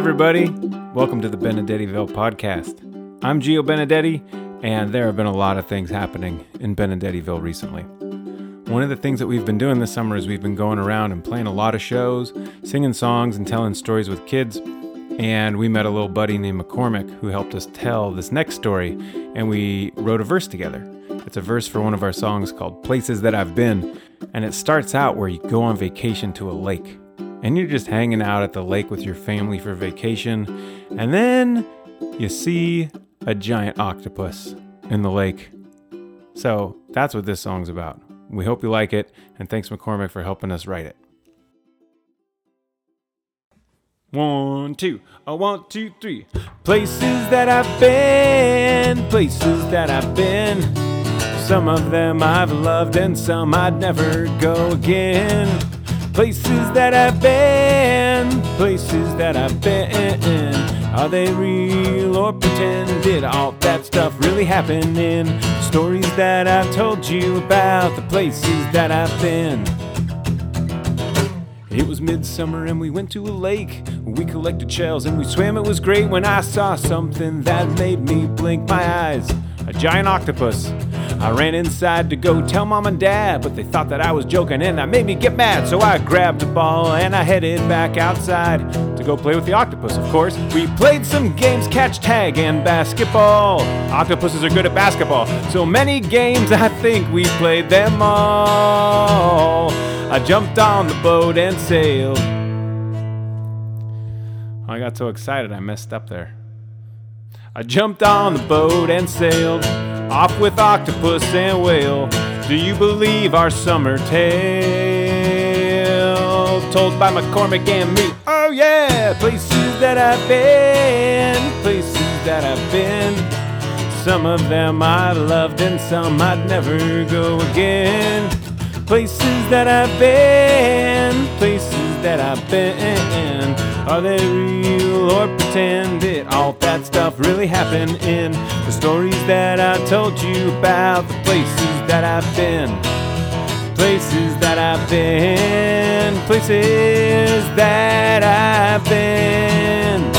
everybody. Welcome to the Benedettiville podcast. I'm Gio Benedetti, and there have been a lot of things happening in Benedettiville recently. One of the things that we've been doing this summer is we've been going around and playing a lot of shows, singing songs, and telling stories with kids. And we met a little buddy named McCormick who helped us tell this next story, and we wrote a verse together. It's a verse for one of our songs called Places That I've Been, and it starts out where you go on vacation to a lake and you're just hanging out at the lake with your family for vacation, and then you see a giant octopus in the lake. So that's what this song's about. We hope you like it, and thanks McCormick for helping us write it. One, two, oh, one, two, three. Places that I've been, places that I've been. Some of them I've loved, and some I'd never go again. Places that I've been, places that I've been. Are they real or pretend? Did all that stuff really happen in stories that I've told you about the places that I've been? It was midsummer and we went to a lake. We collected shells and we swam. It was great when I saw something that made me blink my eyes a giant octopus. I ran inside to go tell mom and dad, but they thought that I was joking and that made me get mad. So I grabbed a ball and I headed back outside to go play with the octopus, of course. We played some games, catch tag and basketball. Octopuses are good at basketball. So many games, I think we played them all. I jumped on the boat and sailed. I got so excited I messed up there. I jumped on the boat and sailed off with octopus and whale. Do you believe our summer tale? Told by McCormick and me. Oh, yeah, places that I've been, places that I've been. Some of them I loved and some I'd never go again. Places that I've been, places that I've been. Are they real or pretend? Did all that stuff really happen in the stories that I told you about? The places that I've been, places that I've been, places that I've been.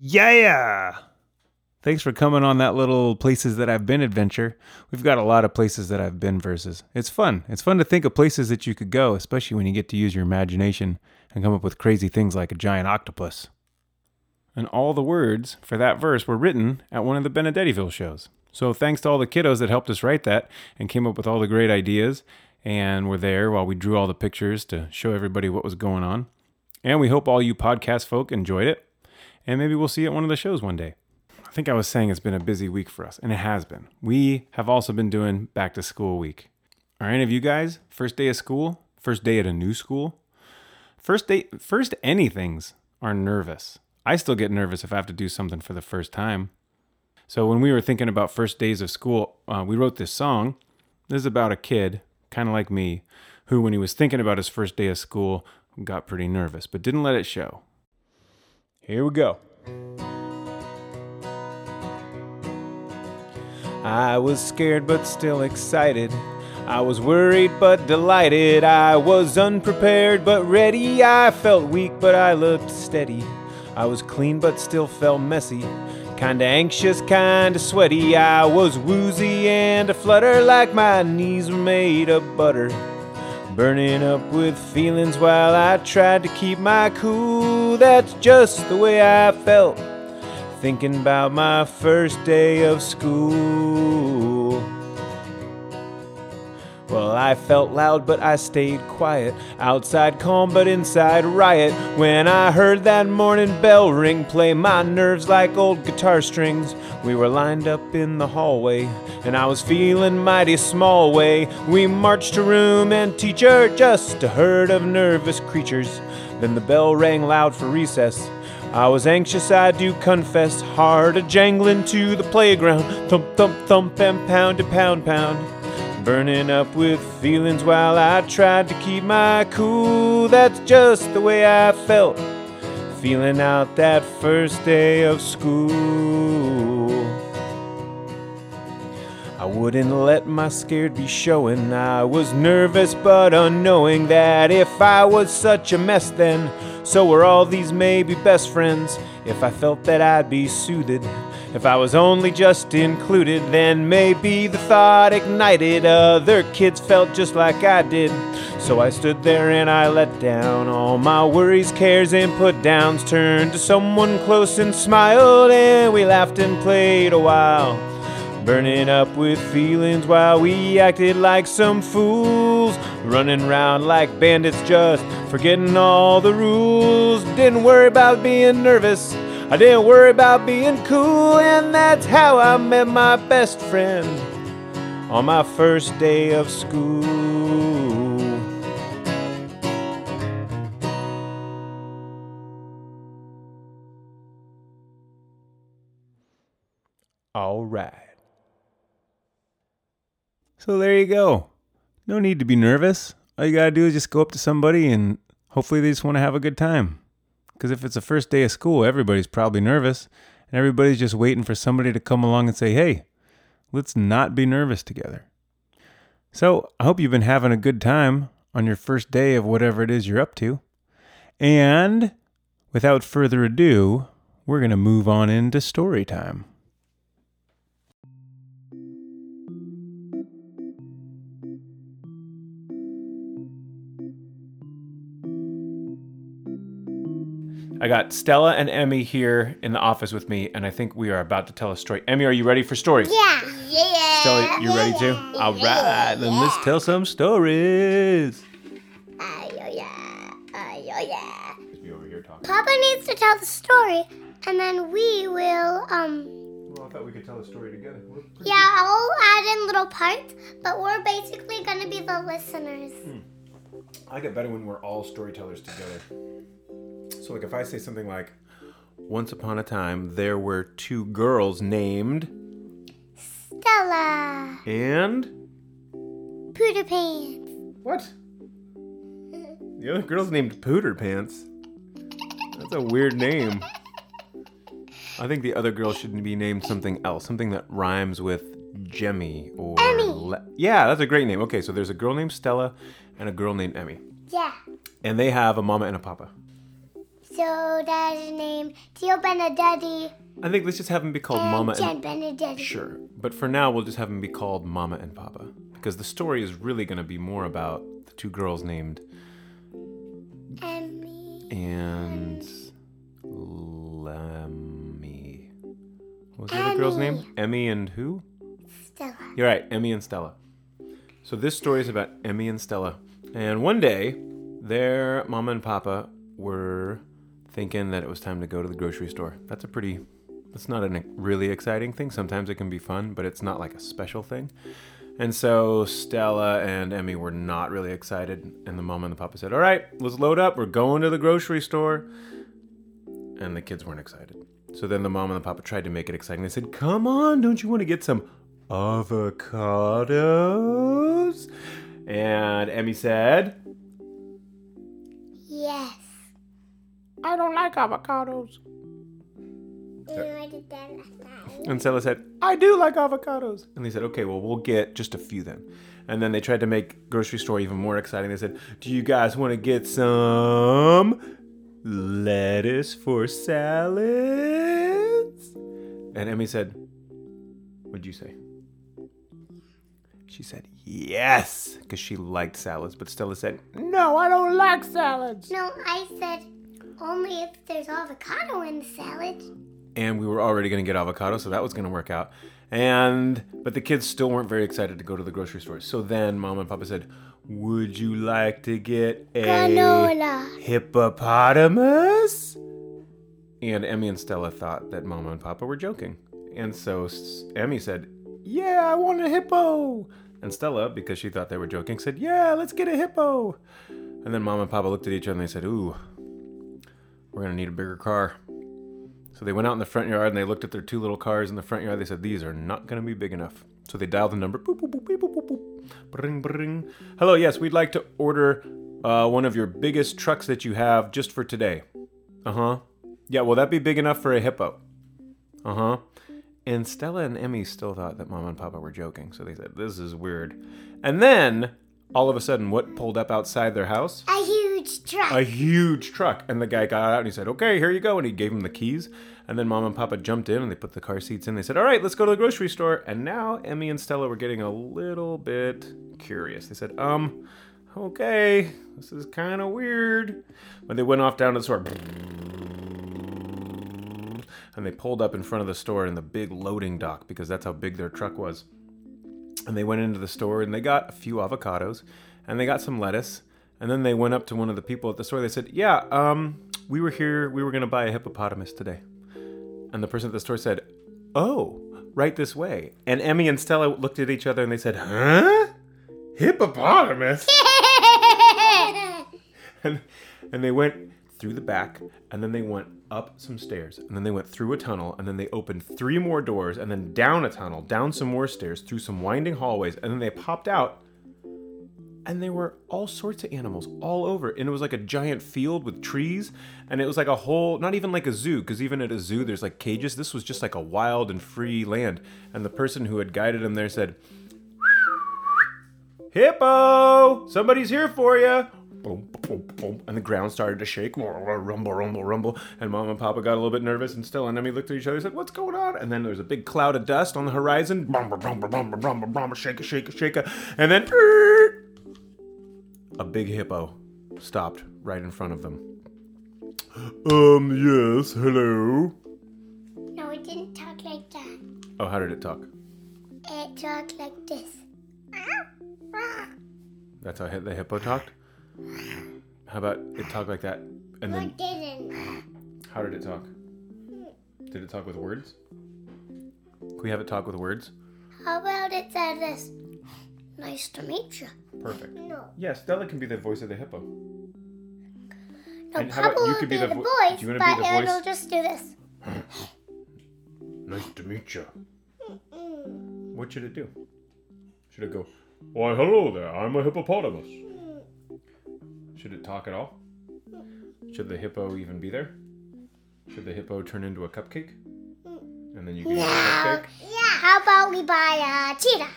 Yeah! Thanks for coming on that little places that I've been adventure. We've got a lot of places that I've been verses. It's fun. It's fun to think of places that you could go, especially when you get to use your imagination and come up with crazy things like a giant octopus. And all the words for that verse were written at one of the Benedettiville shows. So thanks to all the kiddos that helped us write that and came up with all the great ideas and were there while we drew all the pictures to show everybody what was going on. And we hope all you podcast folk enjoyed it. And maybe we'll see you at one of the shows one day. I think I was saying it's been a busy week for us, and it has been. We have also been doing back to school week. Are any of you guys first day of school? First day at a new school? First day, first anythings are nervous. I still get nervous if I have to do something for the first time. So when we were thinking about first days of school, uh, we wrote this song. This is about a kid, kind of like me, who, when he was thinking about his first day of school, got pretty nervous, but didn't let it show. Here we go. I was scared but still excited. I was worried but delighted. I was unprepared but ready. I felt weak but I looked steady. I was clean but still felt messy. Kinda anxious, kinda sweaty. I was woozy and a flutter like my knees were made of butter. Burning up with feelings while I tried to keep my cool. That's just the way I felt thinking about my first day of school. Well, I felt loud, but I stayed quiet. Outside calm, but inside riot. When I heard that morning bell ring, play my nerves like old guitar strings. We were lined up in the hallway, and I was feeling mighty small way. We marched to room and teacher, just a herd of nervous creatures. Then the bell rang loud for recess. I was anxious, I do confess, hard a jangling to the playground, thump, thump, thump, and pound, to pound, pound. Burning up with feelings while I tried to keep my cool. That's just the way I felt, feeling out that first day of school. I wouldn't let my scared be showing. I was nervous but unknowing that if I was such a mess, then so were all these maybe best friends. If I felt that I'd be soothed, if I was only just included, then maybe the thought ignited. Other kids felt just like I did. So I stood there and I let down all my worries, cares, and put downs. Turned to someone close and smiled, and we laughed and played a while burning up with feelings while we acted like some fools, running around like bandits, just forgetting all the rules. Didn't worry about being nervous, I didn't worry about being cool, and that's how I met my best friend on my first day of school. All right. So there you go. No need to be nervous. All you gotta do is just go up to somebody and hopefully they just want to have a good time. Because if it's the first day of school, everybody's probably nervous and everybody's just waiting for somebody to come along and say, hey, let's not be nervous together. So I hope you've been having a good time on your first day of whatever it is you're up to. And without further ado, we're going to move on into story time. I got Stella and Emmy here in the office with me, and I think we are about to tell a story. Emmy, are you ready for stories? Yeah. Yeah. Stella, you ready too? All right, then let's tell some stories. Oh, yeah. Oh, yeah. Be over here talking. Papa needs to tell the story, and then we will, um, Well, I thought we could tell a story together. yeah, I'll add in little parts, but we're basically gonna be the listeners. I get better when we're all storytellers together. So, like, if I say something like, "Once upon a time, there were two girls named Stella. and Pooter Pants. what? The other girl's named Pooter Pants. That's a weird name. I think the other girl should be named something else, something that rhymes with Jemmy or Emmy. Le- yeah, that's a great name. Okay, so there's a girl named Stella and a girl named Emmy, Yeah. and they have a mama and a papa. So dad's name Tio Benedetti I think let's just have them be called and mama Jen and Benedetti. sure, but for now we'll just have them be called mama and papa because the story is really going to be more about the two girls named Emmy. and Lemmy. What was the other girl's name? Emmy and who? Stella. You're right, Emmy and Stella. So this story is about Emmy and Stella. And one day, their mama and papa were thinking that it was time to go to the grocery store. That's a pretty that's not a really exciting thing. Sometimes it can be fun, but it's not like a special thing. And so Stella and Emmy were not really excited, and the mama and the papa said, "All right, let's load up. We're going to the grocery store." And the kids weren't excited. So then the mom and the papa tried to make it exciting. They said, Come on, don't you want to get some avocados? And Emmy said, Yes. I don't like avocados. You I did that last time. And Stella said, I do like avocados. And they said, Okay, well, we'll get just a few then. And then they tried to make grocery store even more exciting. They said, Do you guys want to get some lettuce for salads? And Emmy said, What'd you say? She said, Yes, because she liked salads. But Stella said, No, I don't like salads. No, I said only if there's avocado in the salad. and we were already going to get avocado, so that was going to work out. And but the kids still weren't very excited to go to the grocery store. So then Mom and Papa said, "Would you like to get a Granola. hippopotamus?" And Emmy and Stella thought that Mama and Papa were joking, and so Emmy said, "Yeah, I want a hippo." And Stella, because she thought they were joking, said, "Yeah, let's get a hippo." And then Mom and Papa looked at each other and they said, "Ooh, we're gonna need a bigger car." So they went out in the front yard and they looked at their two little cars in the front yard. They said, These are not going to be big enough. So they dialed the number. Boop, boop, boop, boop, boop, boop. Bring, bring. Hello, yes, we'd like to order uh, one of your biggest trucks that you have just for today. Uh huh. Yeah, will that be big enough for a hippo? Uh huh. And Stella and Emmy still thought that mom and Papa were joking, so they said, This is weird. And then, all of a sudden, what pulled up outside their house? A huge truck. A huge truck. And the guy got out and he said, Okay, here you go. And he gave him the keys. And then Mom and Papa jumped in and they put the car seats in. They said, All right, let's go to the grocery store. And now Emmy and Stella were getting a little bit curious. They said, Um, okay, this is kind of weird. When they went off down to the store, and they pulled up in front of the store in the big loading dock because that's how big their truck was. And they went into the store and they got a few avocados and they got some lettuce. And then they went up to one of the people at the store. They said, Yeah, um, we were here, we were going to buy a hippopotamus today. And the person at the store said, Oh, right this way. And Emmy and Stella looked at each other and they said, Huh? Hippopotamus? and, and they went through the back and then they went up some stairs and then they went through a tunnel and then they opened three more doors and then down a tunnel down some more stairs through some winding hallways and then they popped out and there were all sorts of animals all over and it was like a giant field with trees and it was like a whole not even like a zoo because even at a zoo there's like cages. This was just like a wild and free land and the person who had guided him there said hippo! Somebody's here for you boom, boom, boom, and the ground started to shake, rumble, rumble, rumble, and Mom and Papa got a little bit nervous, and Stella and Emmy looked at each other and said, "What's going on?" And then there was a big cloud of dust on the horizon, shake, shake, shake, and then big hippo stopped right in front of them. Um, yes, hello. no, it didn't talk like that. Oh, how did it talk? It talked like this. That's how the hippo talked. How about it talked like that, and then it didn't. how did it talk? Did it talk with words? Can we have it talk with words? How about it said this? Nice to meet you. Perfect. No. Yeah, Stella can be the voice of the hippo. No, And about Papa will be, the vo- voice, you but be the it'll just do this. Nice to meet you. What should it do? Should it go, Why, hello there, I'm a hippopotamus? Mm. Should it talk at all? Should the hippo even be there? Should the hippo turn into a cupcake? Mm. And then you can eat the cupcake? Yeah. How about we buy a cheetah?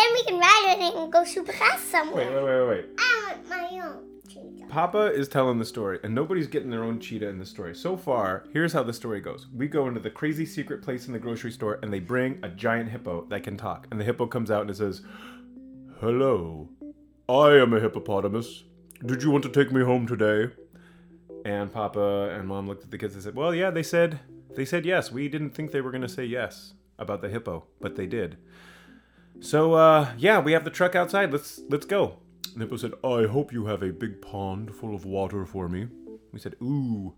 Then we can ride it and go super fast somewhere. Wait, wait, wait, wait, wait. I want my own cheetah. Papa is telling the story, and nobody's getting their own cheetah in the story. So far, here's how the story goes. We go into the crazy secret place in the grocery store, and they bring a giant hippo that can talk. And the hippo comes out and it says, Hello, I am a hippopotamus. Did you want to take me home today? And Papa and Mom looked at the kids and said, Well, yeah, they said they said yes. We didn't think they were gonna say yes about the hippo, but they did. So uh yeah, we have the truck outside. Let's let's go. And Hippo said, I hope you have a big pond full of water for me. We said, Ooh.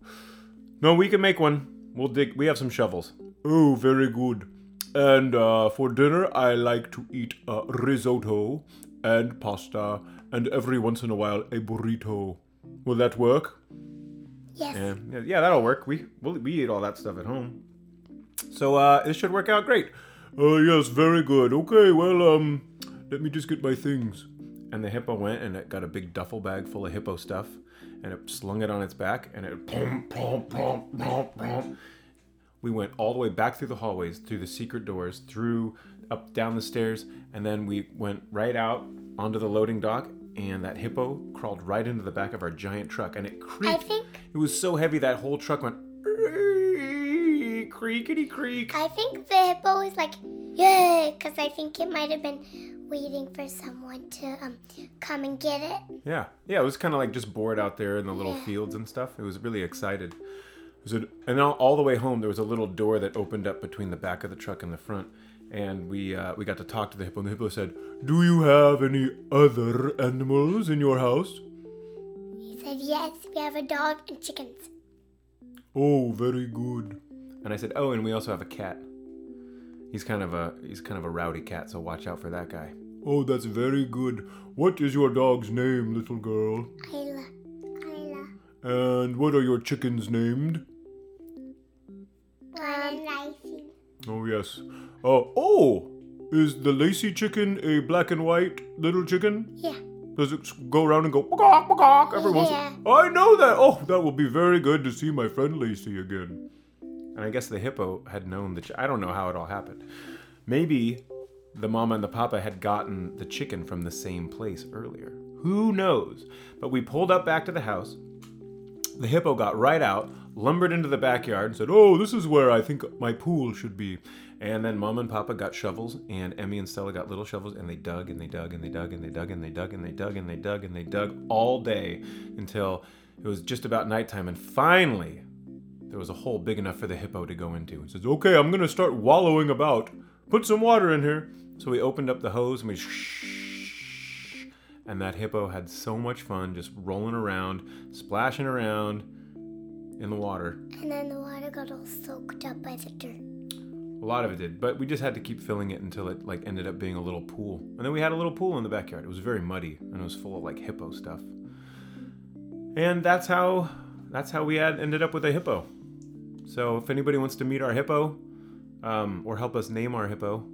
No, we can make one. We'll dig we have some shovels. Oh, very good. And uh, for dinner I like to eat uh, risotto and pasta and every once in a while a burrito. Will that work? Yes. Yeah, yeah, yeah, that'll work. We we'll, we eat all that stuff at home, so uh, it should work out great. Uh, yes, very good. Okay, well, um, let me just get my things. And the hippo went and it got a big duffel bag full of hippo stuff, and it slung it on its back, and it pom pom pom pom pom. We went all the way back through the hallways, through the secret doors, through up down the stairs, and then we went right out onto the loading dock. And that hippo crawled right into the back of our giant truck, and it creaked. I think It was so heavy that whole truck went creakity creak. I think the hippo was like, yay, because I think it might have been waiting for someone to um come and get it. Yeah, yeah, it was kind of like just bored out there in the little fields and stuff. It was really excited. It was a, and all, all the way home, there was a little door that opened up between the back of the truck and the front, and we uh, we got to talk to the hippo. And the hippo said, "Do you have any other animals in your house?" He said, yes, we have a dog and chickens. Oh, very good. And I said, "Oh, and we also have a cat. He's kind of a he's kind of a rowdy cat, so watch out for that guy." Oh, that's very good. What is your dog's name, little girl? Isla. Isla. And what are your chickens named? Um, Oh yes. Oh, oh! Is the Lacey chicken a black and white little chicken? Yeah. Does it go around and go "Bawk, bawk" every once? Yeah. I know that. Oh, that will be very good to see my friend Lacey again. And I guess the hippo had known. Ch- I don't know how it all happened. Maybe the mama and the papa had gotten the chicken from the same place earlier. Who knows? But we pulled up back to the house. The hippo got right out, lumbered into the backyard, and said, Oh, this is where I think my pool should be. And then mom and papa got shovels, and Emmy and Stella got little shovels, and they dug and they dug and they dug and they dug and they dug and they dug and they dug and they dug all day until it was just about nighttime. And finally, there was a hole big enough for the hippo to go into. He says, Okay, I'm going to start wallowing about. Put some water in here. So we opened up the hose and we shh. And that hippo had so much fun just rolling around, splashing around in the water. And then the water got all soaked up by the dirt. A lot of it did, but we just had to keep filling it until it like ended up being a little pool. And then we had a little pool in the backyard. It was very muddy and it was full of like hippo stuff. And that's how that's how we had ended up with a hippo. So if anybody wants to meet our hippo, um, or help us name our hippo,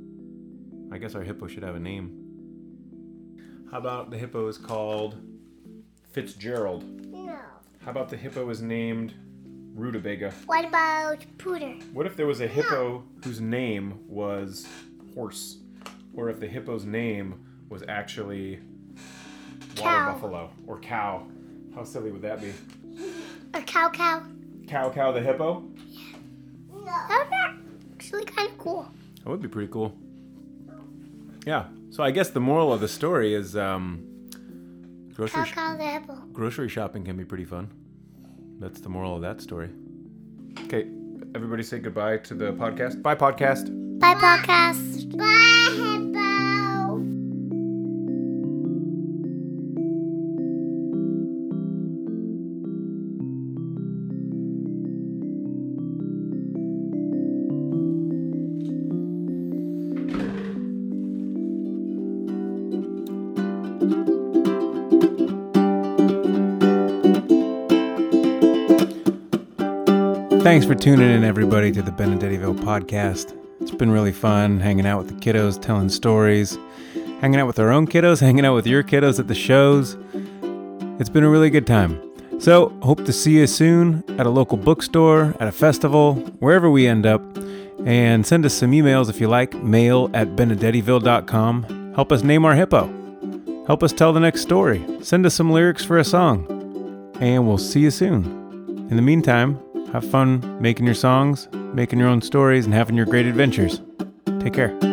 I guess our hippo should have a name. How about the hippo is called Fitzgerald? No. How about the hippo is named Rutabaga? What about Pooter? What if there was a hippo whose name was horse? Or if the hippo's name was actually water Cow. buffalo or cow? How silly would that be? Or Cow Cow? Cow Cow the hippo? That would be actually kind of cool. That would be pretty cool. Yeah. So I guess the moral of the story is um, grocery sh- grocery shopping can be pretty fun. That's the moral of that story. Okay, everybody say goodbye to the podcast. Bye, podcast. Bye, podcast. Bye, Thanks for tuning in, everybody, to the Benedettiville podcast. It's been really fun hanging out with the kiddos, telling stories, hanging out with our own kiddos, hanging out with your kiddos at the shows. It's been a really good time. So, hope to see you soon at a local bookstore, at a festival, wherever we end up. And send us some emails if you like, mail at benedettiville.com. Help us name our hippo. Help us tell the next story. Send us some lyrics for a song. And we'll see you soon. In the meantime, have fun making your songs, making your own stories, and having your great adventures. Take care.